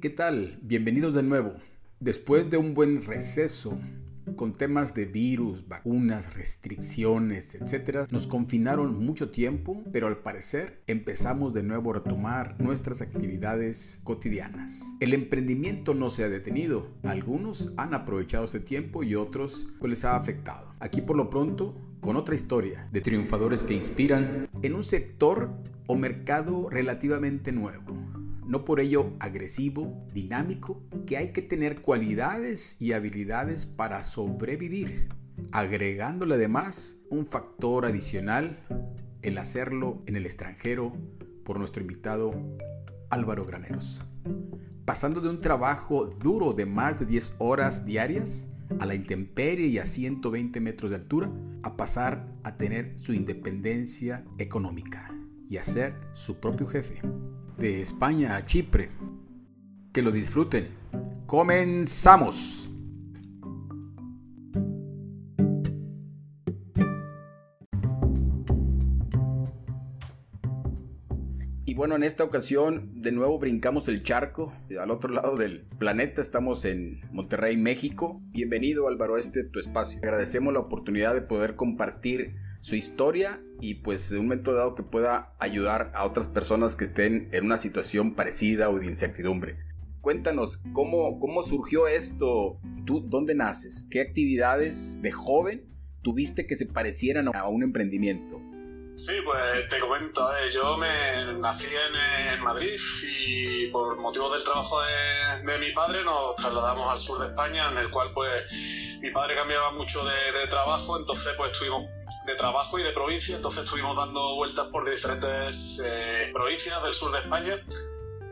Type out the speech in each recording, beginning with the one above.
¿Qué tal? Bienvenidos de nuevo. Después de un buen receso con temas de virus, vacunas, restricciones, etc., nos confinaron mucho tiempo, pero al parecer empezamos de nuevo a retomar nuestras actividades cotidianas. El emprendimiento no se ha detenido. Algunos han aprovechado este tiempo y otros pues les ha afectado. Aquí por lo pronto con otra historia de triunfadores que inspiran en un sector o mercado relativamente nuevo no por ello agresivo, dinámico, que hay que tener cualidades y habilidades para sobrevivir, agregándole además un factor adicional, el hacerlo en el extranjero por nuestro invitado Álvaro Graneros. Pasando de un trabajo duro de más de 10 horas diarias a la intemperie y a 120 metros de altura, a pasar a tener su independencia económica y a ser su propio jefe de España a Chipre. Que lo disfruten. Comenzamos. Y bueno, en esta ocasión de nuevo brincamos el charco al otro lado del planeta. Estamos en Monterrey, México. Bienvenido Álvaro, este tu espacio. Agradecemos la oportunidad de poder compartir su historia y pues un momento dado que pueda ayudar a otras personas que estén en una situación parecida o de incertidumbre. Cuéntanos, ¿cómo, cómo surgió esto? ¿Tú dónde naces? ¿Qué actividades de joven tuviste que se parecieran a un emprendimiento? Sí, pues te comento, yo me nací en, Madrid y por motivos del trabajo de, mi padre nos trasladamos al sur de España, en el cual pues mi padre cambiaba mucho de, de trabajo, entonces pues estuvimos de trabajo y de provincia, entonces estuvimos dando vueltas por diferentes eh, provincias del sur de España.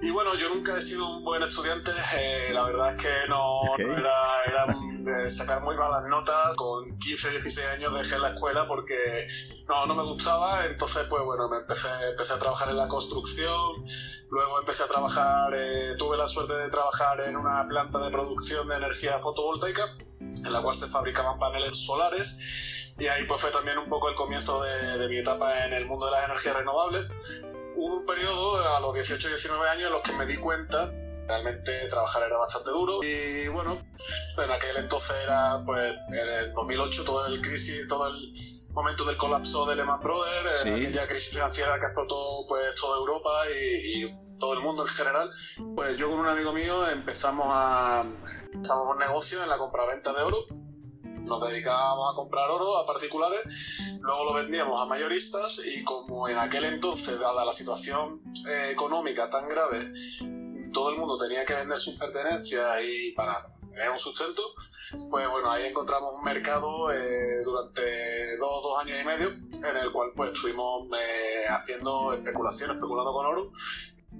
Y bueno, yo nunca he sido un buen estudiante, eh, la verdad es que no, era, era eh, sacar muy malas notas, con 15, 16 años dejé la escuela porque no, no me gustaba, entonces pues bueno, me empecé, empecé a trabajar en la construcción, luego empecé a trabajar, tuve la suerte de trabajar en una planta de producción de energía fotovoltaica, en la cual se fabricaban paneles solares y ahí pues fue también un poco el comienzo de, mi etapa en el mundo de las energías renovables. Hubo un periodo a los 18 19 años en los que me di cuenta realmente trabajar era bastante duro. Y bueno, en aquel entonces era pues en el 2008 todo el crisis, todo el momento del colapso de Lehman Brothers, eh, aquella crisis financiera que explotó pues toda Europa y, todo el mundo en general, pues yo con un amigo mío empezamos a empezamos un negocio en la compraventa de oro. Nos dedicábamos a comprar oro a particulares, luego lo vendíamos a mayoristas y como en aquel entonces, dada la situación eh, económica tan grave, todo el mundo tenía que vender sus pertenencias y para tener un sustento, pues bueno, ahí encontramos un mercado eh, durante dos, dos años y medio en el cual pues estuvimos eh, haciendo especulación, especulando con oro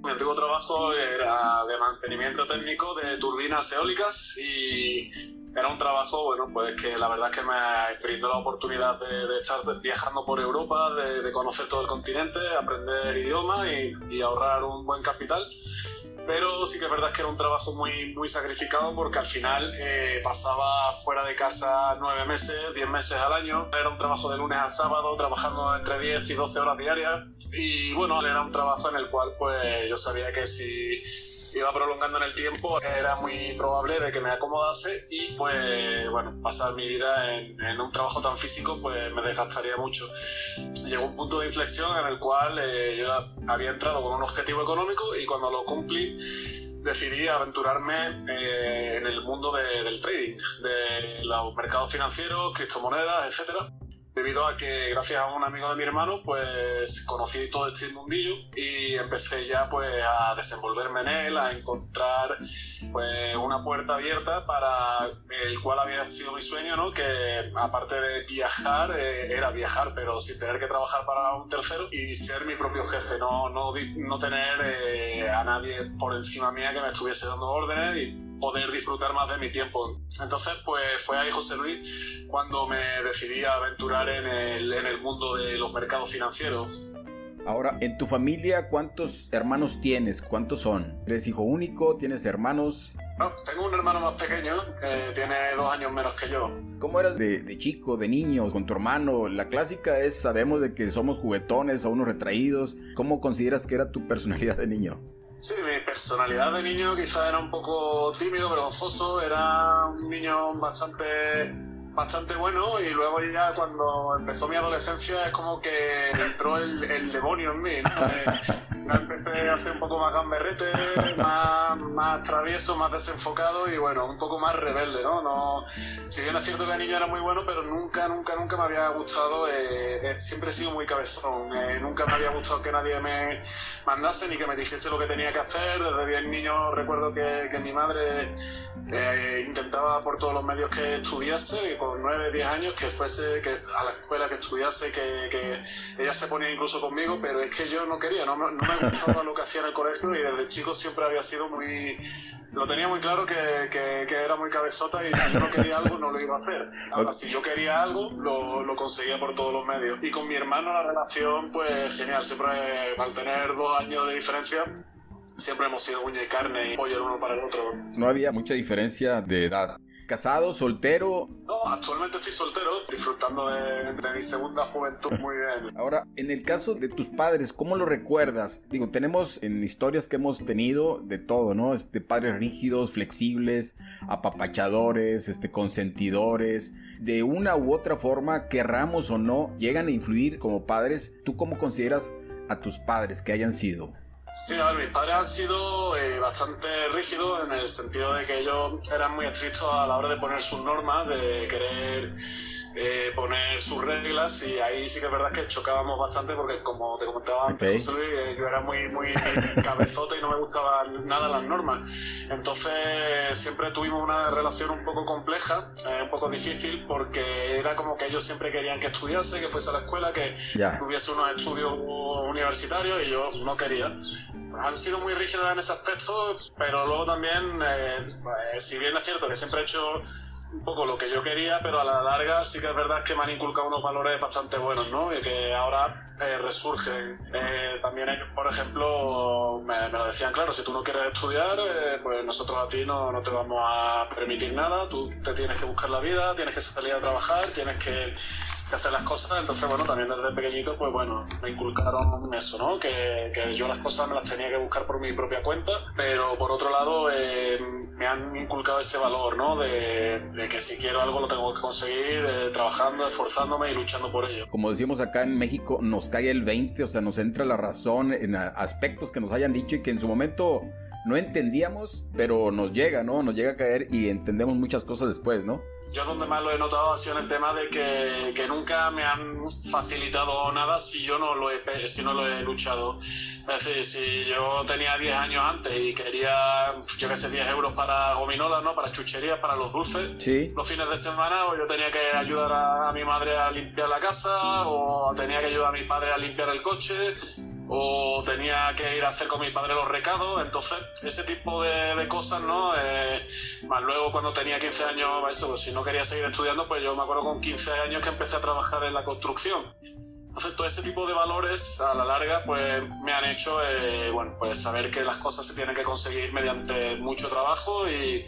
mi antiguo trabajo era de mantenimiento técnico de turbinas eólicas y era un trabajo, bueno, pues que la verdad es que me brindó la oportunidad de, estar viajando por Europa, de, conocer todo el continente, aprender idiomas y, y, ahorrar un buen capital. Pero sí que es verdad que era un trabajo muy, muy sacrificado porque al final eh, pasaba fuera de casa nueve meses, diez meses al año. Era un trabajo de lunes a sábado, trabajando entre 10 y 12 horas diarias. Y bueno, era un trabajo en el cual pues yo sabía que si iba prolongando en el tiempo, era muy probable de que me acomodase y pues bueno, pasar mi vida en, un trabajo tan físico pues me desgastaría mucho. Llegó un punto de inflexión en el cual eh, yo había entrado con un objetivo económico y cuando lo cumplí decidí aventurarme eh, en el mundo del trading, de los mercados financieros, criptomonedas, etcétera debido a que gracias a un amigo de mi hermano pues conocí todo este mundillo y empecé ya pues a desenvolverme en él, a encontrar pues una puerta abierta para el cual había sido mi sueño, ¿no? Que aparte de viajar, eh, era viajar pero sin tener que trabajar para un tercero y ser mi propio jefe, no, no, no tener eh, a nadie por encima mía que me estuviese dando órdenes y poder disfrutar más de mi tiempo. Entonces, pues fue ahí José Luis cuando me decidí a aventurar en el, en el mundo de los mercados financieros. Ahora, en tu familia, ¿cuántos hermanos tienes? ¿Cuántos son? ¿Eres hijo único? ¿Tienes hermanos? No, tengo un hermano más pequeño, que tiene dos años menos que yo. ¿Cómo eras de, de, chico, de niño, con tu hermano? La clásica es, sabemos de que somos juguetones o unos retraídos. ¿Cómo consideras que era tu personalidad de niño? Sí, mi personalidad de niño quizás era un poco tímido, vergonzoso, era un niño bastante bastante bueno y luego ya cuando empezó mi adolescencia es como que entró el, demonio en mí. ¿no? empecé a ser un poco más gamberrete, más, más travieso, más desenfocado y bueno, un poco más rebelde, ¿no? no si bien es cierto que el niño era muy bueno, pero nunca, nunca, nunca me había gustado, eh, eh, siempre he sido muy cabezón, eh, nunca me había gustado que nadie me mandase ni que me dijese lo que tenía que hacer. Desde bien niño recuerdo que, que mi madre intentaba por todos los medios que estudiase, con 9, 10 años, que fuese que a la escuela, que estudiase, que, que ella se ponía incluso conmigo, pero es que yo no quería, no, no me gustaba lo que hacía en el colegio y desde chico siempre había sido muy... Lo tenía muy claro que, que, era muy cabezota y si yo no quería algo no lo iba a hacer. Ahora, si yo quería algo, lo, lo conseguía por todos los medios. Y con mi hermano la relación, pues genial, siempre al tener dos años de diferencia, siempre hemos sido uña y carne y pollo el uno para el otro. No había mucha diferencia de edad. ¿Casado, soltero? No, actualmente estoy soltero, disfrutando de, mi segunda juventud muy bien. Ahora, en el caso de tus padres, ¿cómo lo recuerdas? Digo, tenemos en historias que hemos tenido de todo, ¿no? Este, padres rígidos, flexibles, apapachadores, este, consentidores. De una u otra forma, querramos o no, llegan a influir como padres. ¿Tú cómo consideras a tus padres que hayan sido? Sí, a ver, mis padres han sido eh, bastante rígidos en el sentido de que ellos eran muy estrictos a la hora de poner sus normas, de querer eh, poner sus reglas y ahí sí que es verdad que chocábamos bastante porque como te comentaba antes, José Luis, eh, yo era muy, muy cabezota y no me gustaban nada las normas. Entonces siempre tuvimos una relación un poco compleja, eh, un poco difícil porque era como que ellos siempre querían que estudiase, que fuese a la escuela, que tuviese unos estudios universitarios y yo no quería. Han sido muy rígidos en ese aspecto, pero luego también, si bien es cierto que siempre he hecho un poco lo que yo quería, pero a la larga sí que es verdad que me han inculcado unos valores bastante buenos, ¿no? Y que ahora eh, resurgen. Eh, también, por ejemplo, me, lo decían, claro, si tú no quieres estudiar, eh, pues nosotros a ti no, no, te vamos a permitir nada, tú te tienes que buscar la vida, tienes que salir a trabajar, tienes que que hacer las cosas. Entonces, bueno, también desde pequeñito, pues bueno, me inculcaron eso, ¿no? Que, que yo las cosas me las tenía que buscar por mi propia cuenta, pero por otro lado, eh, me han inculcado ese valor, ¿no? De, de, que si quiero algo lo tengo que conseguir eh, trabajando, esforzándome y luchando por ello. Como decimos acá en México, nos cae el 20, o sea, nos entra la razón en aspectos que nos hayan dicho y que en su momento no entendíamos, pero nos llega, ¿no? Nos llega a caer y entendemos muchas cosas después, ¿no? Yo donde más lo he notado ha sido en el tema de que, que nunca me han facilitado nada si yo no lo he, si no lo he luchado. Es decir, si yo tenía 10 años antes y quería, yo qué sé, 10 euros para gominolas, ¿no? Para chucherías, para los dulces, ¿Sí? los fines de semana, o yo tenía que ayudar a, a mi madre a limpiar la casa, o tenía que ayudar a mi padre a limpiar el coche, o tenía que ir a hacer con mi padre los recados, entonces ese tipo de, cosas, ¿no? Eh, más luego cuando tenía 15 años, eso, pues, si no quería seguir estudiando, pues yo me acuerdo con 15 años que empecé a trabajar en la construcción. Entonces todo ese tipo de valores a la larga pues me han hecho eh, bueno, pues saber que las cosas se tienen que conseguir mediante mucho trabajo y,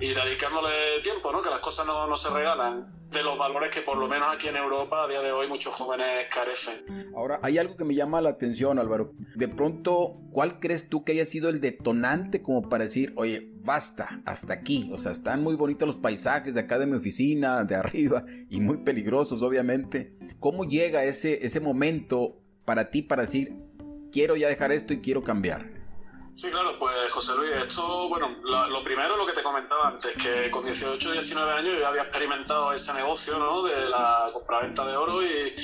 y dedicándole tiempo, ¿no? que las cosas no, no se regalan de los valores que por lo menos aquí en Europa a día de hoy muchos jóvenes carecen. Ahora, hay algo que me llama la atención, Álvaro. De pronto, ¿cuál crees tú que haya sido el detonante como para decir, oye, basta, hasta aquí? O sea, están muy bonitos los paisajes de acá de mi oficina, de arriba, y muy peligrosos, obviamente. ¿Cómo llega ese, ese momento para ti para decir, quiero ya dejar esto y quiero cambiar? Sí, claro, pues José Luis, esto, bueno, lo, primero, lo que te comentaba antes, que con 18 19 años yo había experimentado ese negocio, ¿no? De la compraventa de oro y,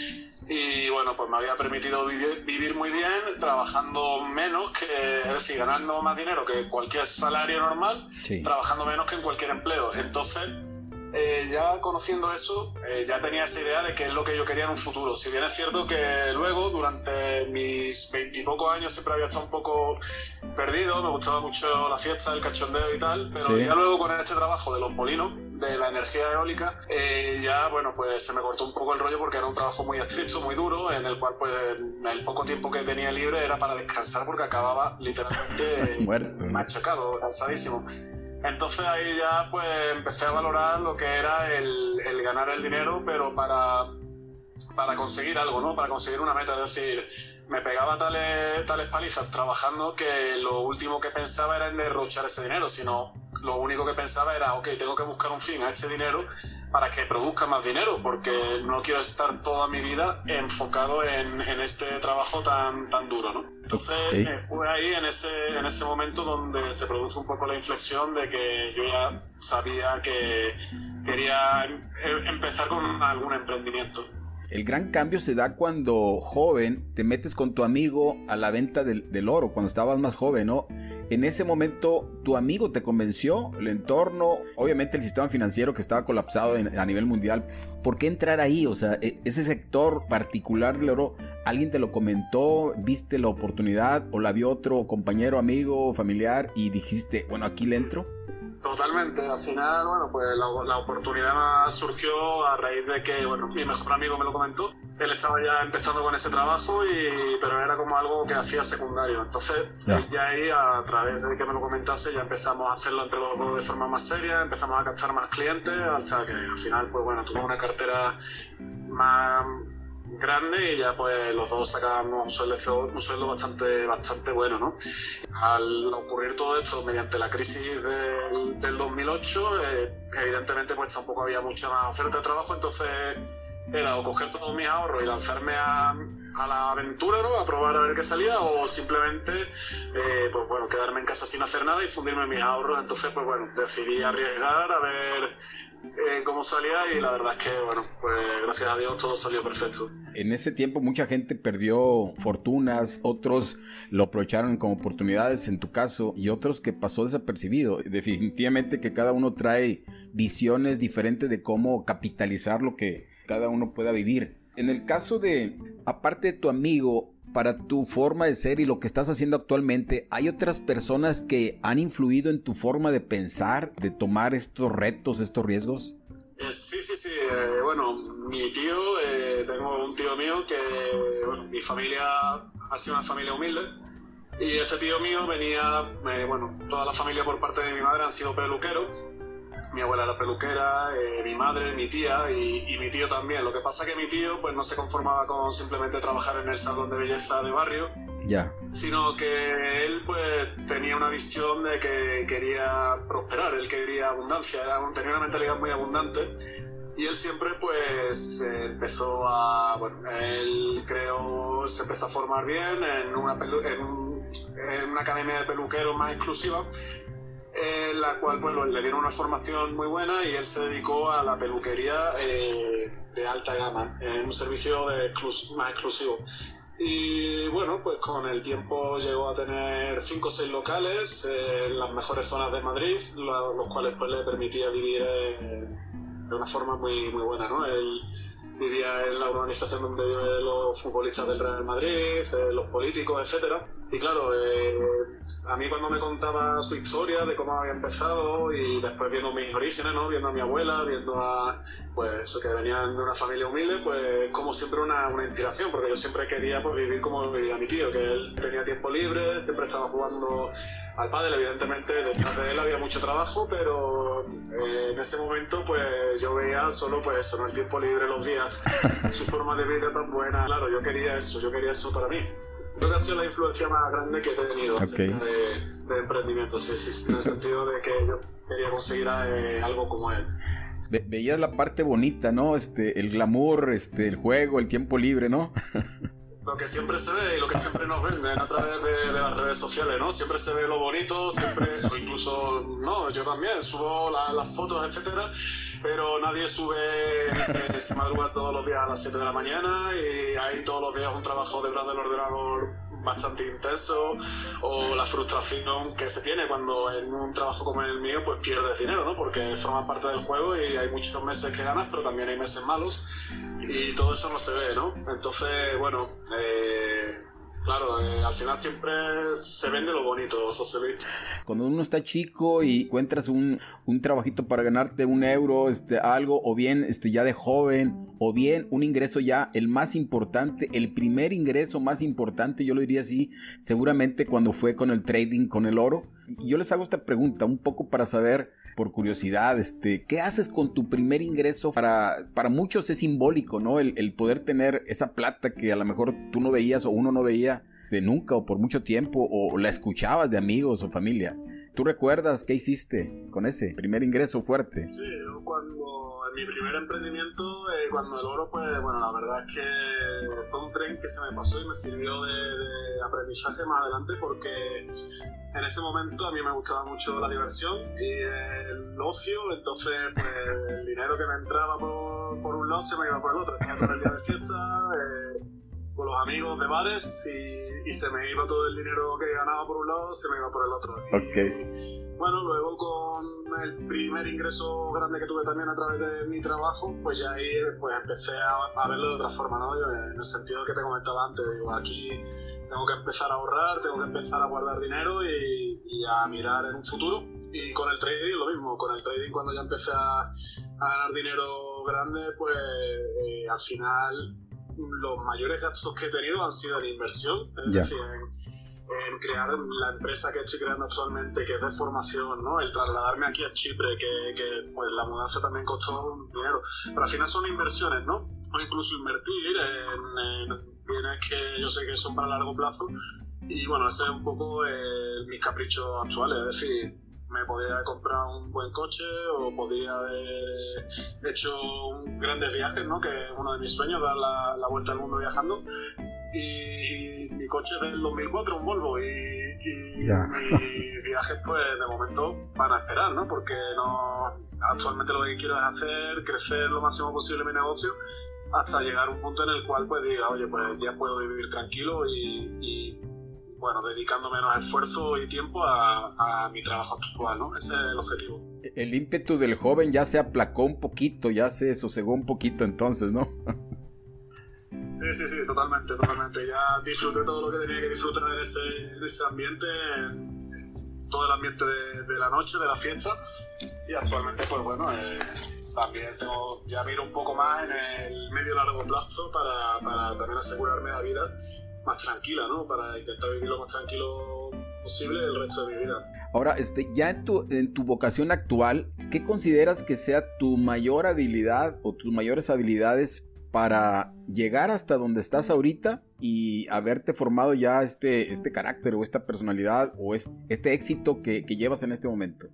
y bueno, pues me había permitido vivir, vivir, muy bien, trabajando menos, que, es decir, ganando más dinero que cualquier salario normal, trabajando menos que en cualquier empleo. Entonces, eh, ya conociendo eso, eh, ya tenía esa idea de qué es lo que yo quería en un futuro. Si bien es cierto que luego, durante mis veintipocos años, siempre había estado un poco perdido, me gustaba mucho la fiesta, el cachondeo y tal, pero ya luego con este trabajo de los molinos, de la energía eólica, eh, ya, bueno, pues se me cortó un poco el rollo porque era un trabajo muy estricto, muy duro, en el cual, pues, el poco tiempo que tenía libre era para descansar porque acababa literalmente machacado, cansadísimo. Entonces ahí ya pues empecé a valorar lo que era el, ganar el dinero, pero para para conseguir algo, ¿no? Para conseguir una meta. Es decir, me pegaba tales, tales palizas trabajando que lo último que pensaba era en derrochar ese dinero, sino lo único que pensaba era, ok, tengo que buscar un fin a este dinero para que produzca más dinero, porque no quiero estar toda mi vida enfocado en, en este trabajo tan, tan duro, ¿no? Entonces eh, fue ahí en ese, en ese momento donde se produce un poco la inflexión de que yo ya sabía que quería em, empezar con algún emprendimiento. El gran cambio se da cuando joven te metes con tu amigo a la venta del, oro, cuando estabas más joven, ¿no? En ese momento, ¿tu amigo te convenció? ¿El entorno? Obviamente el sistema financiero que estaba colapsado a nivel mundial. ¿Por qué entrar ahí? O sea, e, ese sector particular del oro, ¿alguien te lo comentó? ¿Viste la oportunidad? ¿O la vio otro compañero, amigo, familiar? Y dijiste, bueno, aquí le entro. Totalmente, al final, bueno, pues la, la, oportunidad surgió a raíz de que, bueno, mi mejor amigo me lo comentó. Él estaba ya empezando con ese trabajo, y, pero era como algo que hacía secundario. Entonces, ya. ya ahí, a través de que me lo comentase, ya empezamos a hacerlo entre los dos de forma más seria, empezamos a captar más clientes, hasta que al final, pues bueno, tuvimos una cartera más grande y ya pues los dos sacábamos un sueldo, un sueldo bastante, bastante bueno, ¿no? Al ocurrir todo esto mediante la crisis del, del 2008, eh, evidentemente pues tampoco había mucha más oferta de trabajo, entonces era o coger todos mis ahorros y lanzarme a, a la aventura, ¿no? A probar a ver qué salía o simplemente, eh, pues bueno, quedarme en casa sin hacer nada y fundirme mis ahorros. Entonces, pues bueno, decidí arriesgar a ver eh, cómo salía y la verdad es que, bueno, pues gracias a Dios todo salió perfecto. En ese tiempo mucha gente perdió fortunas, otros lo aprovecharon como oportunidades en tu caso y otros que pasó desapercibido. Definitivamente que cada uno trae visiones diferentes de cómo capitalizar lo que cada uno pueda vivir. En el caso de, aparte de tu amigo, para tu forma de ser y lo que estás haciendo actualmente, ¿hay otras personas que han influido en tu forma de pensar, de tomar estos retos, estos riesgos? Eh, sí, sí, sí. Eh, bueno, mi tío, eh, tengo un tío mío que, bueno, mi familia ha sido una familia humilde. Y este tío mío venía, eh, bueno, toda la familia por parte de mi madre han sido peluqueros mi abuela era peluquera, eh, mi madre, mi tía y, y, mi tío también. Lo que pasa que mi tío pues no se conformaba con simplemente trabajar en el salón de belleza de barrio, ya. sino que él pues tenía una visión de que quería prosperar, él quería abundancia, era, tenía una mentalidad muy abundante. Y él siempre pues empezó a, bueno, él creo, se empezó a formar bien en una, en, un, en una academia de peluqueros más exclusiva en la cual bueno, le dieron una formación muy buena y él se dedicó a la peluquería eh, de alta gama, en un servicio de exclus más exclusivo. Y bueno, pues con el tiempo llegó a tener cinco o seis locales en las mejores zonas de Madrid, los cuales pues le permitía vivir eh, de una forma muy, muy buena, ¿no? Él, vivía en la urbanización donde viven los futbolistas del Real Madrid, eh, los políticos, etcétera. Y claro, eh, a mí cuando me contaba su historia de cómo había empezado y después viendo mis orígenes, ¿no? viendo a mi abuela, viendo a pues que venían de una familia humilde, pues como siempre una, una inspiración, porque yo siempre quería pues, vivir como vivía mi tío, que él tenía tiempo libre, siempre estaba jugando al pádel, evidentemente detrás de él había mucho trabajo, pero eh, en ese momento pues yo veía solo pues eso, ¿no? el tiempo libre, los días, su forma de vida tan buena, claro, yo quería eso, yo quería eso para mí. Creo que ha sido la influencia más grande que he tenido okay. de, de, emprendimiento, sí, sí, en el sentido de que yo quería conseguir eh, algo como él. Ve veías la parte bonita, ¿no? Este, el glamour, este, el juego, el tiempo libre, ¿no? lo que siempre se ve y lo que siempre nos venden a través de, de, las redes sociales, ¿no? Siempre se ve lo bonito, siempre, o incluso, no, yo también subo la, las fotos, etcétera, pero nadie sube, eh, se madruga todos los días a las 7 de la mañana y hay todos los días un trabajo detrás del ordenador bastante intenso o la frustración que se tiene cuando en un trabajo como el mío pues pierdes dinero, ¿no? Porque forma parte del juego y hay muchos meses que ganas, pero también hay meses malos y todo eso no se ve, ¿no? Entonces, bueno, eh, Claro, eh, al final siempre se vende lo bonito, José Luis. Cuando uno está chico y encuentras un, un trabajito para ganarte un euro, este, algo, o bien este, ya de joven, o bien un ingreso ya el más importante, el primer ingreso más importante, yo lo diría así, seguramente cuando fue con el trading, con el oro. Yo les hago esta pregunta un poco para saber por curiosidad, este, ¿qué haces con tu primer ingreso? Para, para muchos es simbólico, ¿no? El, poder tener esa plata que a lo mejor tú no veías o uno no veía de nunca o por mucho tiempo o la escuchabas de amigos o familia. ¿Tú recuerdas qué hiciste con ese primer ingreso fuerte? Sí, mi primer emprendimiento, eh, cuando el oro, pues bueno, la verdad es que fue un tren que se me pasó y me sirvió de, de aprendizaje más adelante porque en ese momento a mí me gustaba mucho la diversión y el ocio, entonces pues el dinero que me entraba por, por un lado se me iba por el otro. Tenía todo el día de fiesta, eh, con los amigos de bares y y se me iba todo el dinero que ganaba por un lado, se me iba por el otro. Y, bueno, luego con el primer ingreso grande que tuve también a través de mi trabajo, pues ya ahí pues empecé a, verlo de otra forma, ¿no? En el sentido que te comentaba antes, digo, aquí tengo que empezar a ahorrar, tengo que empezar a guardar dinero y, a mirar en un futuro. Y con el trading lo mismo, con el trading cuando ya empecé a, ganar dinero grande, pues eh, al final los mayores gastos que he tenido han sido en inversión, es decir, en, crear la empresa que estoy creando actualmente, que es de formación, ¿no? El trasladarme aquí a Chipre, que, que pues la mudanza también costó dinero. Pero al final son inversiones, ¿no? O incluso invertir en, bienes que yo sé que son para largo plazo. Y bueno, ese es un poco eh, mis caprichos actuales, es decir, me podría haber comprado un buen coche o podría haber hecho un grandes viajes, ¿no? que es uno de mis sueños, dar la, vuelta al mundo viajando. Y, mi coche es del 2004, un Volvo, y, y mis viajes, pues de momento van a esperar, ¿no? porque no, actualmente lo que quiero es hacer, crecer lo máximo posible mi negocio hasta llegar a un punto en el cual pues diga, oye, pues ya puedo vivir tranquilo y bueno, dedicando menos esfuerzo y tiempo a, mi trabajo actual, ¿no? Ese es el objetivo. El ímpetu del joven ya se aplacó un poquito, ya se sosegó un poquito entonces, ¿no? Sí, sí, sí, totalmente, totalmente. Ya disfruté todo lo que tenía que disfrutar en ese, en ese ambiente, en todo el ambiente de, la noche, de la fiesta. Y actualmente, pues bueno, eh, también tengo, ya miro un poco más en el medio largo plazo para, para también asegurarme la vida más tranquila, ¿no? Para intentar vivir lo más tranquilo posible el resto de mi vida. Ahora, este, ya en tu, en tu vocación actual, ¿qué consideras que sea tu mayor habilidad o tus mayores habilidades para llegar hasta donde estás ahorita y haberte formado ya este, este carácter o esta personalidad o este éxito que, que llevas en este momento?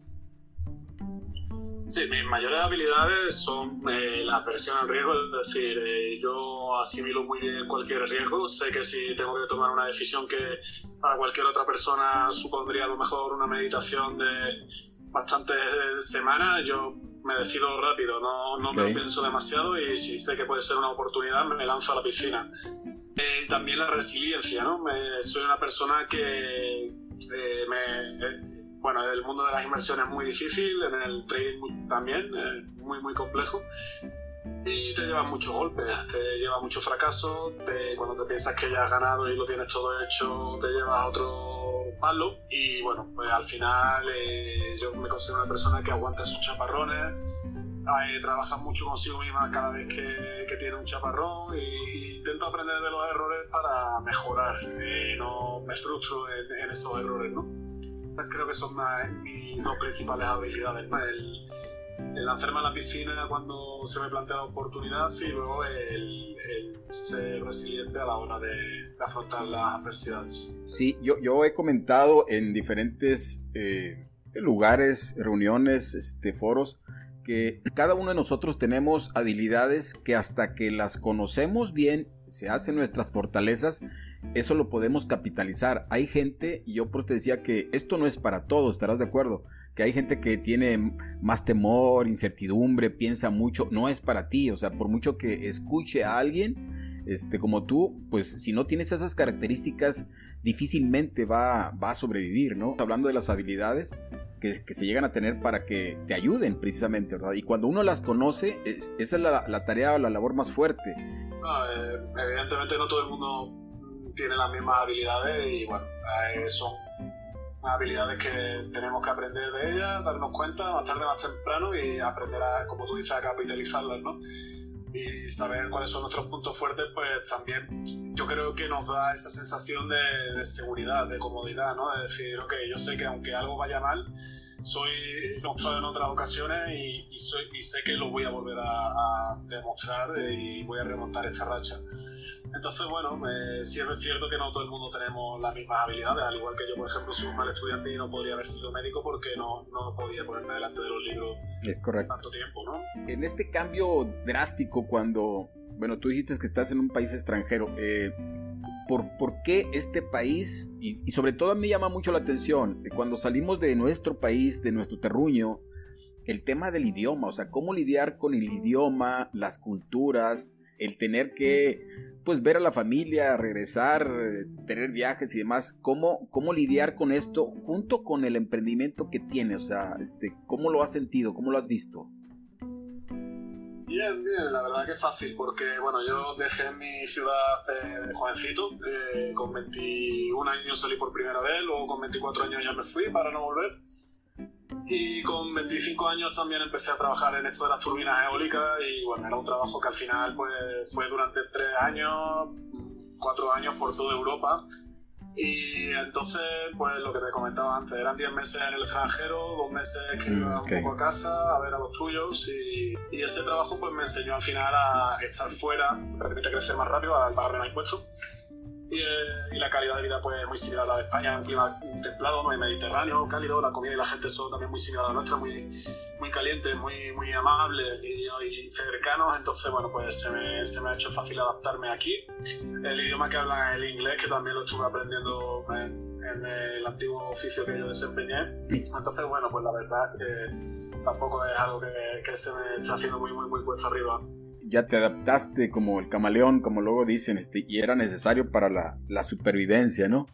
Sí, mis mayores habilidades son eh, la presión al riesgo, es decir, eh, yo asimilo muy bien cualquier riesgo, sé que si tengo que tomar una decisión que para cualquier otra persona supondría a lo mejor una meditación de bastantes semanas, yo me decido rápido, no, no me lo pienso demasiado y si sé que puede ser una oportunidad me lanzo a la piscina. Eh, también la resiliencia, ¿no? Me, soy una persona que me bueno, el mundo de las inversiones es muy difícil, en el trading también, eh, muy, muy complejo. Y te lleva muchos golpes, te lleva mucho fracaso, te, cuando te piensas que ya has ganado y lo tienes todo hecho, te llevas otro palo. Y bueno, pues al final eh, yo me considero una persona que aguanta sus chaparrones, eh, trabaja mucho consigo misma cada vez que, tiene un chaparrón y, intento aprender de los errores para mejorar. no me frustro en esos errores, ¿no? Creo que son mis dos principales habilidades, el, lanzarme a la piscina cuando se me plantea la oportunidad y luego el, ser resiliente a la hora de, afrontar las adversidades. Sí, yo, yo he comentado en diferentes eh, lugares, reuniones, este, foros, que cada uno de nosotros tenemos habilidades que hasta que las conocemos bien, se hacen nuestras fortalezas, eso lo podemos capitalizar. Hay gente, y yo te decía que esto no es para todos, estarás de acuerdo, que hay gente que tiene más temor, incertidumbre, piensa mucho, no es para ti, o sea, por mucho que escuche a alguien, este, como tú, pues si no tienes esas características, difícilmente va, va a sobrevivir, ¿no? Hablando de las habilidades que, se llegan a tener para que te ayuden precisamente, ¿verdad? Y cuando uno las conoce, esa es la, tarea o la labor más fuerte. Eh, evidentemente no todo el mundo tiene las mismas habilidades y bueno, eh, son habilidades que tenemos que aprender de ellas, darnos cuenta más tarde, más temprano y aprender a, como tú dices, a capitalizarlas, ¿no? Y saber cuáles son nuestros puntos fuertes, pues también yo creo que nos da esa sensación de, seguridad, de comodidad, ¿no? De decir, ok, yo sé que aunque algo vaya mal, soy demostrado en otras ocasiones y sé que lo voy a volver a, a demostrar y voy a remontar esta racha. Entonces, bueno, eh, sí es cierto que no todo el mundo tenemos las mismas habilidades, al igual que yo, por ejemplo, soy un mal estudiante y no podría haber sido médico porque no, no podía ponerme delante de los libros es correcto. tanto tiempo, ¿no? En este cambio drástico cuando, bueno, tú dijiste que estás en un país extranjero, eh, ¿por, ¿por, qué este país, y, y, sobre todo a mí llama mucho la atención, cuando salimos de nuestro país, de nuestro terruño, el tema del idioma, o sea, cómo lidiar con el idioma, las culturas, el tener que pues ver a la familia, regresar, tener viajes y demás, ¿cómo, cómo lidiar con esto junto con el emprendimiento que tiene? O sea, este, ¿cómo lo has sentido? ¿Cómo lo has visto? Bien, bien, la verdad que es fácil porque, bueno, yo dejé mi ciudad de jovencito, eh, con 21 años salí por primera vez, luego con 24 años ya me fui para no volver y con 25 años también empecé a trabajar en esto de las turbinas eólicas y bueno, era un trabajo que al final pues fue durante tres años, cuatro años por toda Europa. Y entonces, pues lo que te comentaba antes, eran 10 meses en el extranjero, dos meses que iba un poco a casa a ver a los tuyos y, y, ese trabajo pues me enseñó al final a estar fuera, me permite crecer más rápido, al pagar menos impuestos y, eh, y, la calidad de vida pues muy similar a la de España, un clima templado, ¿no? mediterráneo, cálido, la comida y la gente son también muy similar a la nuestra, muy, muy calientes, muy, muy amables y, cercanos, entonces bueno pues se me, se me, ha hecho fácil adaptarme aquí. El idioma que hablan es el inglés, que también lo estuve aprendiendo en, en el antiguo oficio que yo desempeñé, entonces bueno pues la verdad tampoco es algo que, que se me está haciendo muy muy muy cuesta arriba ya te adaptaste como el camaleón, como luego dicen, este, y era necesario para la, la supervivencia, ¿no?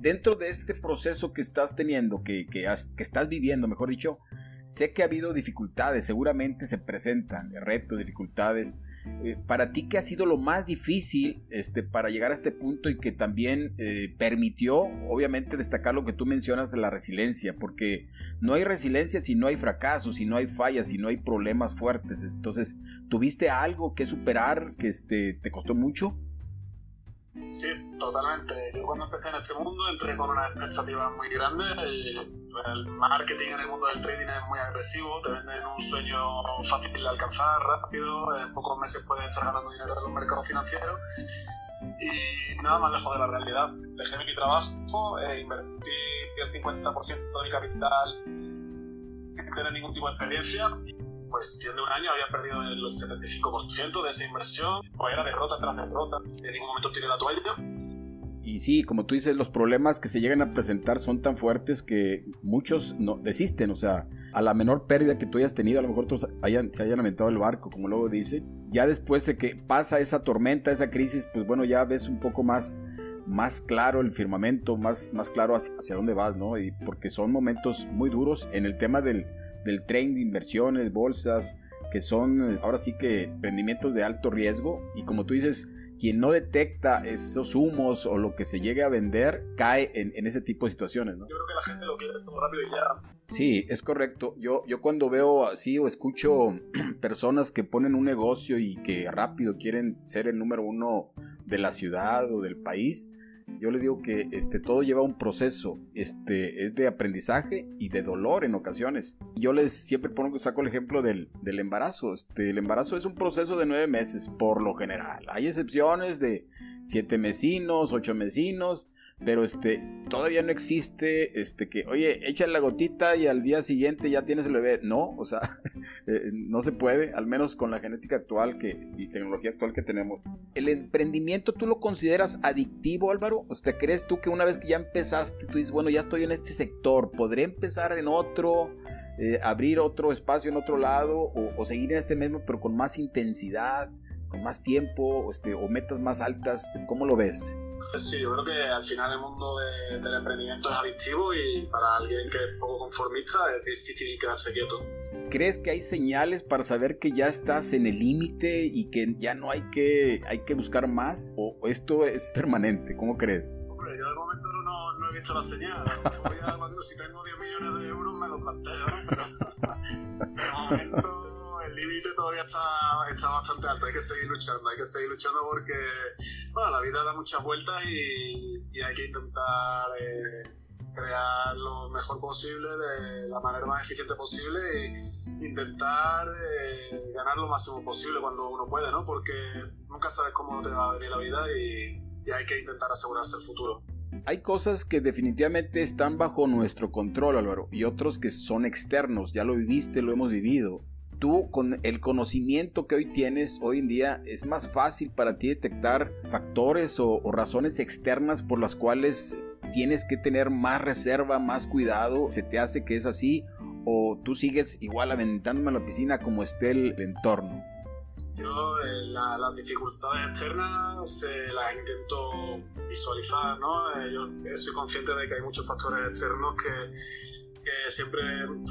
Dentro de este proceso que estás teniendo, que, que, has, que estás viviendo, mejor dicho, sé que ha habido dificultades, seguramente se presentan retos, dificultades, eh, para ti, ¿qué ha sido lo más difícil este, para llegar a este punto y que también eh, permitió, obviamente, destacar lo que tú mencionas de la resiliencia? Porque no hay resiliencia si no hay fracasos, si no hay fallas, si no hay problemas fuertes. Entonces, ¿tuviste algo que superar que este, te costó mucho? Sí, totalmente. Yo cuando empecé en este mundo entré con una expectativa muy grande. El marketing en el mundo del trading es muy agresivo, te venden un sueño fácil de alcanzar, rápido, en pocos meses puedes estar ganando dinero en los mercados financieros y nada más lejos de la realidad. Dejé mi trabajo e invertí el 50% de mi capital sin tener ningún tipo de experiencia cuestión de un año había perdido el 75% de esa inversión, pues era derrota tras derrota, en ningún momento tiré la toalla. Y sí, como tú dices, los problemas que se llegan a presentar son tan fuertes que muchos no desisten, o sea, a la menor pérdida que tú hayas tenido, a lo mejor todos hayan, se hayan lamentado el barco, como luego dice, ya después de que pasa esa tormenta, esa crisis, pues bueno, ya ves un poco más más claro el firmamento, más, más claro hacia, hacia dónde vas, ¿no? Y porque son momentos muy duros en el tema del, del tren de inversiones, bolsas, que son ahora sí que rendimientos de alto riesgo y como tú dices, quien no detecta esos humos o lo que se llegue a vender cae en, en ese tipo de situaciones, ¿no? Yo creo que la gente lo quiere todo rápido y ya. Sí, es correcto. Yo, yo cuando veo así o escucho personas que ponen un negocio y que rápido quieren ser el número uno de la ciudad o del país, yo le digo que este, todo lleva un proceso, este, es de aprendizaje y de dolor en ocasiones. Yo les siempre pongo, saco el ejemplo del, del embarazo. Este, el embarazo es un proceso de nueve meses, por lo general. Hay excepciones de siete mesinos, ocho mesinos, pero este todavía no existe este que oye echa la gotita y al día siguiente ya tienes el bebé no o sea eh, no se puede al menos con la genética actual que y tecnología actual que tenemos. El emprendimiento tú lo consideras adictivo Álvaro o sea crees tú que una vez que ya empezaste tú dices bueno ya estoy en este sector podré empezar en otro eh, abrir otro espacio en otro lado o, o, seguir en este mismo pero con más intensidad con más tiempo este, o metas más altas cómo lo ves Sí, yo creo que al final el mundo de, del emprendimiento es adictivo y para alguien que es poco conformista es difícil quedarse quieto. ¿Crees que hay señales para saber que ya estás en el límite y que ya no hay que, hay que buscar más? ¿O esto es permanente? ¿Cómo crees? Hombre, yo de momento no, no he visto la señal. cuando si tengo 10 millones de euros me lo planteo, pero de momento límite todavía está, está bastante alto, hay que seguir luchando, hay que seguir luchando porque bueno, la vida da muchas vueltas y, y hay que intentar eh, crear lo mejor posible de la manera más eficiente posible e intentar eh, ganar lo máximo posible cuando uno puede, ¿no? Porque nunca sabes cómo te va a venir la vida y, y hay que intentar asegurarse el futuro. Hay cosas que definitivamente están bajo nuestro control, Álvaro, y otros que son externos. Ya lo viviste, lo hemos vivido tú con el conocimiento que hoy tienes hoy en día es más fácil para ti detectar factores o, razones externas por las cuales tienes que tener más reserva, más cuidado, se te hace que es así o tú sigues igual aventándome a la piscina como esté el, entorno. Yo eh, las dificultades externas se las intento visualizar, ¿no? Eh, yo soy consciente de que hay muchos factores externos que que siempre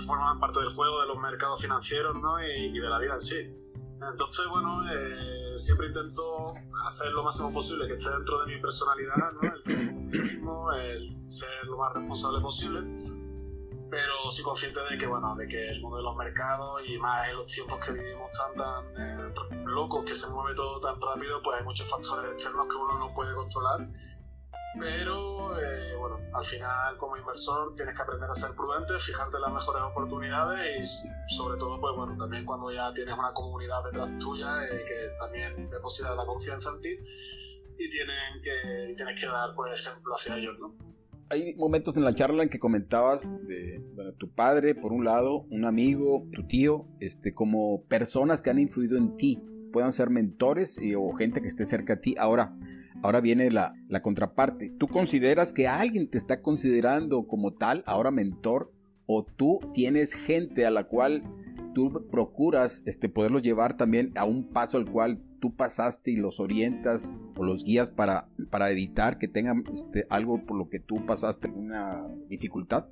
forman parte del juego de los mercados financieros ¿no? y, de la vida en sí. Entonces, bueno, eh, siempre intento hacer lo máximo posible que esté dentro de mi personalidad, ¿no? el mismo, el ser lo más responsable posible, pero soy consciente de que, bueno, de que el mundo de los mercados y más en los tiempos que vivimos tan, tan eh, locos, que se mueve todo tan rápido, pues hay muchos factores externos que uno no puede controlar pero eh, bueno, al final como inversor tienes que aprender a ser prudente, fijarte en las mejores oportunidades y sobre todo, pues bueno, también cuando ya tienes una comunidad detrás tuya eh, que también deposita la confianza en ti y tienen que, tienes que dar pues ejemplo hacia ellos, ¿no? Hay momentos en la charla en que comentabas de bueno, tu padre, por un lado, un amigo, tu tío, este, como personas que han influido en ti, puedan ser mentores y, o gente que esté cerca a ti. Ahora, Ahora viene la, contraparte. ¿Tú consideras que alguien te está considerando como tal, ahora mentor, o tú tienes gente a la cual tú procuras este, poderlos llevar también a un paso al cual tú pasaste y los orientas o los guías para, para evitar que tengan este, algo por lo que tú pasaste una dificultad?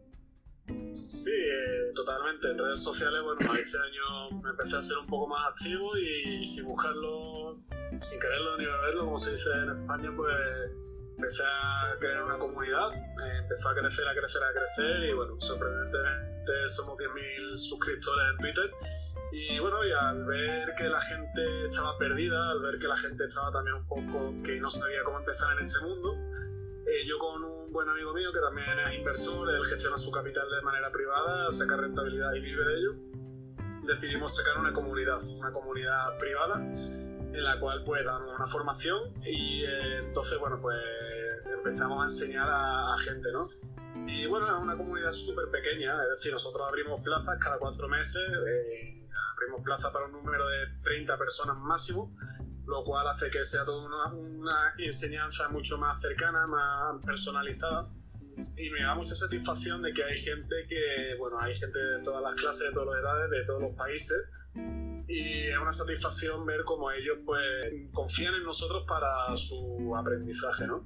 Sí, eh, totalmente. En redes sociales, bueno, este año me empecé a ser un poco más activo y sin buscarlo sin quererlo ni beberlo, como se dice en España, pues empecé a crear una comunidad, empezó a crecer, a crecer, a crecer y bueno, sorprendentemente somos 10.000 suscriptores en Twitter y bueno, y al ver que la gente estaba perdida, al ver que la gente estaba también un poco que no sabía cómo empezar en este mundo, eh, yo con un buen amigo mío que también es inversor, él gestiona su capital de manera privada, saca rentabilidad y vive de ello, decidimos sacar una comunidad, una comunidad privada en la cual pues damos una formación y eh, entonces bueno pues empezamos a enseñar a, gente, ¿no? Y bueno, es una comunidad súper pequeña, es decir, nosotros abrimos plazas cada cuatro meses, eh, abrimos plazas para un número de 30 personas máximo, lo cual hace que sea toda una, una enseñanza mucho más cercana, más personalizada y me da mucha satisfacción de que hay gente que, bueno, hay gente de todas las clases, de todas las edades, de todos los países y es una satisfacción ver cómo ellos pues confían en nosotros para su aprendizaje, ¿no?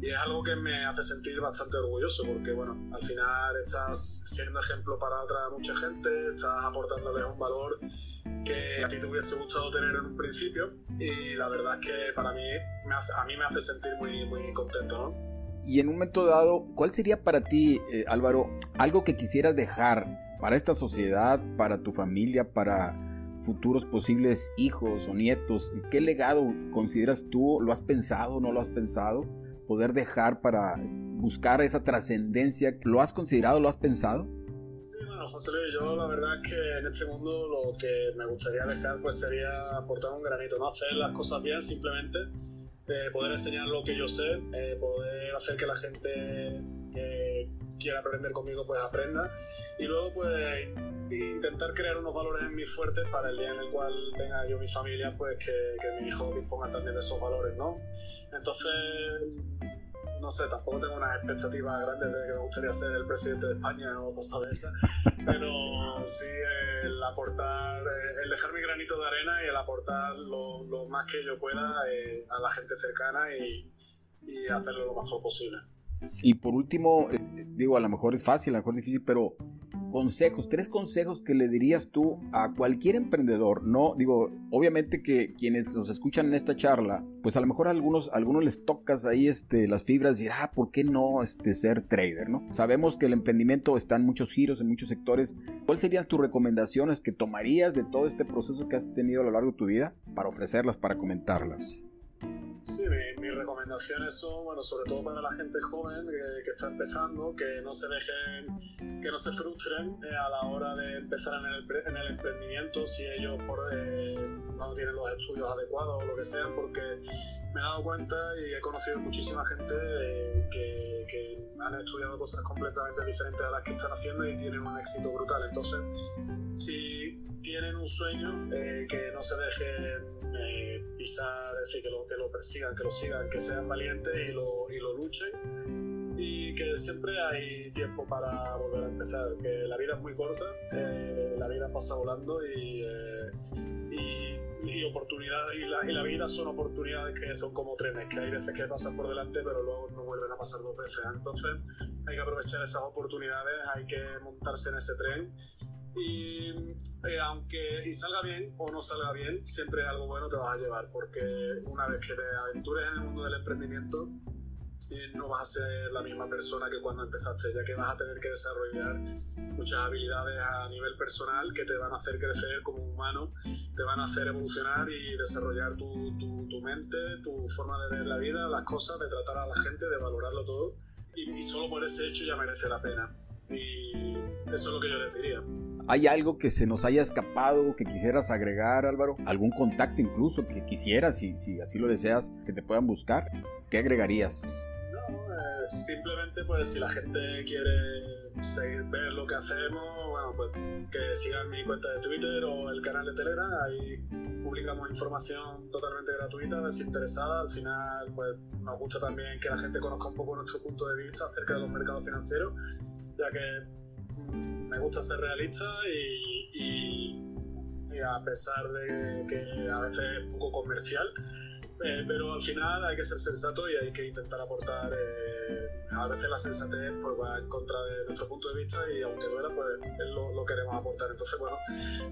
Y es algo que me hace sentir bastante orgulloso porque, bueno, al final estás siendo ejemplo para otra mucha gente, estás aportándoles un valor que a ti te hubiese gustado tener en un principio y la verdad es que para mí, me hace, a mí me hace sentir muy, muy contento, ¿no? Y en un momento dado, ¿cuál sería para ti, eh, Álvaro, algo que quisieras dejar para esta sociedad, para tu familia, para futuros posibles hijos o nietos, ¿qué legado consideras tú? ¿Lo has pensado? ¿No lo has pensado? Poder dejar para buscar esa trascendencia, ¿lo has considerado? ¿Lo has pensado? Bueno, José Luis, yo la verdad es que en este mundo lo que me gustaría dejar pues sería aportar un granito, no hacer las cosas bien simplemente, eh, poder enseñar lo que yo sé, eh, poder hacer que la gente que quiera aprender conmigo pues aprenda y luego pues intentar crear unos valores en mí fuertes para el día en el cual tenga yo mi familia, pues que, que mi hijo disponga también de esos valores, ¿no? Entonces, no sé, tampoco tengo unas expectativas grandes de que me gustaría ser el presidente de España o cosas de esas, pero sí aportar, eh, el dejar mi granito de arena y el aportar lo, lo más que yo pueda eh, a la gente cercana y, y hacerlo lo mejor posible. Y por último, eh, digo, a lo mejor es fácil, a lo mejor es difícil, pero consejos, tres consejos que le dirías tú a cualquier emprendedor, no digo, obviamente que quienes nos escuchan en esta charla, pues a lo mejor a algunos, algunos les tocas ahí este, las fibras y decir, ah, ¿por qué no este, ser trader? ¿no? Sabemos que el emprendimiento está en muchos giros, en muchos sectores. ¿Cuáles serían tus recomendaciones que tomarías de todo este proceso que has tenido a lo largo de tu vida para ofrecerlas, para comentarlas? Sí, mis recomendaciones son, bueno, sobre todo para la gente joven que, está empezando, que no se dejen, que no se frustren eh, a la hora de empezar en el, en el emprendimiento si ellos por, eh, no tienen los estudios adecuados o lo que sea, porque me he dado cuenta y he conocido muchísima gente eh, que, que, han estudiado cosas completamente diferentes a las que están haciendo y tienen un éxito brutal. Entonces, si tienen un sueño, que no se dejen pisar, decir, que lo, que lo persigan, que lo sigan, que sean valientes y lo, y lo luchen. Y que siempre hay tiempo para volver a empezar, que la vida es muy corta, eh, la vida pasa volando y, eh, y, y, oportunidad, y, la, y la vida son oportunidades que son como trenes, que hay veces que pasan por delante pero luego no vuelven a pasar dos veces. Entonces hay que aprovechar esas oportunidades, hay que montarse en ese tren y eh, aunque y salga bien o no salga bien, siempre algo bueno te vas a llevar, porque una vez que te aventures en el mundo del emprendimiento, eh, no vas a ser la misma persona que cuando empezaste, ya que vas a tener que desarrollar muchas habilidades a nivel personal que te van a hacer crecer como humano, te van a hacer evolucionar y desarrollar tu, tu, tu mente, tu forma de ver la vida, las cosas, de tratar a la gente, de valorarlo todo. Y, y solo por ese hecho ya merece la pena. Y eso es lo que yo les diría. ¿Hay algo que se nos haya escapado que quisieras agregar, Álvaro? ¿Algún contacto incluso que quisieras, si, si así lo deseas, que te puedan buscar? ¿Qué agregarías? No, eh, simplemente pues si la gente quiere seguir, ver lo que hacemos, bueno, pues que sigan mi cuenta de Twitter o el canal de Telegram, ahí publicamos información totalmente gratuita, desinteresada, al final pues nos gusta también que la gente conozca un poco nuestro punto de vista acerca de los mercados financieros, ya que me gusta ser realista y, a pesar de que a veces es poco comercial, eh, pero al final hay que ser sensato y hay que intentar aportar. Eh, a veces la sensatez pues, va en contra de nuestro punto de vista y aunque duela, pues lo, queremos aportar. Entonces, bueno,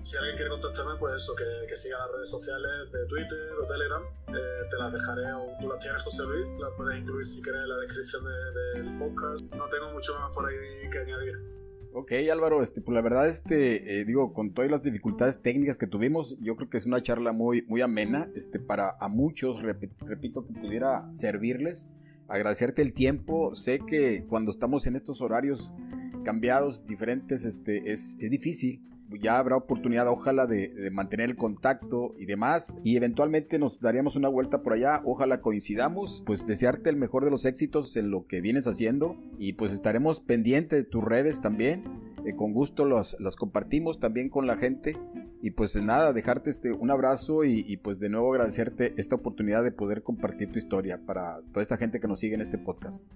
si alguien quiere contactarme, pues eso, que, siga las redes sociales de Twitter o Telegram, eh, te las dejaré, o tú las tienes, José Luis, las puedes incluir si quieres en la descripción del podcast. No tengo mucho más por ahí que añadir. Ok, Álvaro, este, pues la verdad, este, eh, digo, con todas las dificultades técnicas que tuvimos, yo creo que es una charla muy, muy amena, este, para a muchos, repito, que pudiera servirles. Agradecerte el tiempo. Sé que cuando estamos en estos horarios cambiados, diferentes, este, es, es difícil ya habrá oportunidad, ojalá, de, mantener el contacto y demás. Y eventualmente nos daríamos una vuelta por allá. Ojalá coincidamos. Pues desearte el mejor de los éxitos en lo que vienes haciendo. Y pues estaremos pendientes de tus redes también. Eh, con gusto las, las compartimos también con la gente. Y pues nada, dejarte este, un abrazo y, y, pues de nuevo agradecerte esta oportunidad de poder compartir tu historia para toda esta gente que nos sigue en este podcast.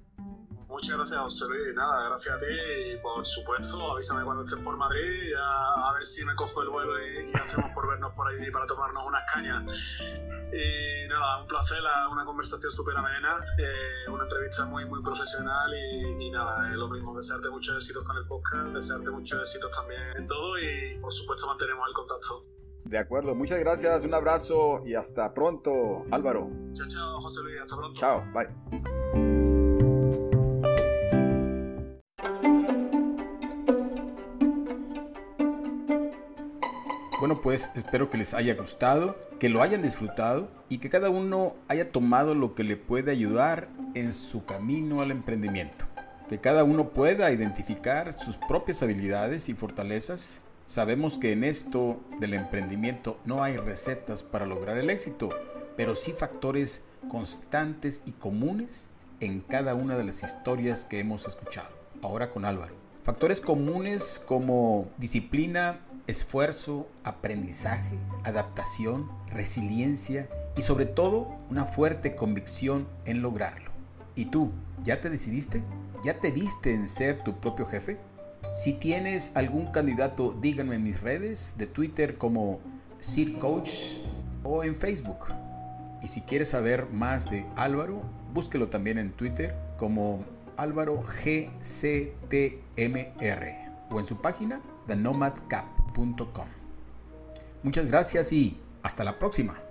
Muchas gracias, José Luis. Nada, gracias a ti y por supuesto, avísame cuando estés por Madrid a, a ver si me cojo el vuelo y, hacemos por vernos por ahí para tomarnos unas cañas. Y nada, un placer, una conversación súper amena, eh, una entrevista muy, muy profesional y, y nada, es lo mismo, desearte muchos éxitos con el podcast, desearte muchos éxitos también en todo y por supuesto mantenemos el contacto. De acuerdo, muchas gracias, un abrazo y hasta pronto, Álvaro. Chao, chao, José Luis, hasta pronto. Chao, bye. Bueno, pues espero que les haya gustado, que lo hayan disfrutado y que cada uno haya tomado lo que le puede ayudar en su camino al emprendimiento. Que cada uno pueda identificar sus propias habilidades y fortalezas. Sabemos que en esto del emprendimiento no hay recetas para lograr el éxito, pero sí factores constantes y comunes en cada una de las historias que hemos escuchado. Ahora con Álvaro. Factores comunes como disciplina, esfuerzo, aprendizaje, adaptación, resiliencia y sobre todo una fuerte convicción en lograrlo. ¿Y tú, ya te decidiste? ¿Ya te viste en ser tu propio jefe? Si tienes algún candidato, díganme en mis redes de Twitter como Sir Coach o en Facebook. Y si quieres saber más de Álvaro, búsquelo también en Twitter como Álvaro GCTMR o en su página The Nomad Cap. Muchas gracias y hasta la próxima.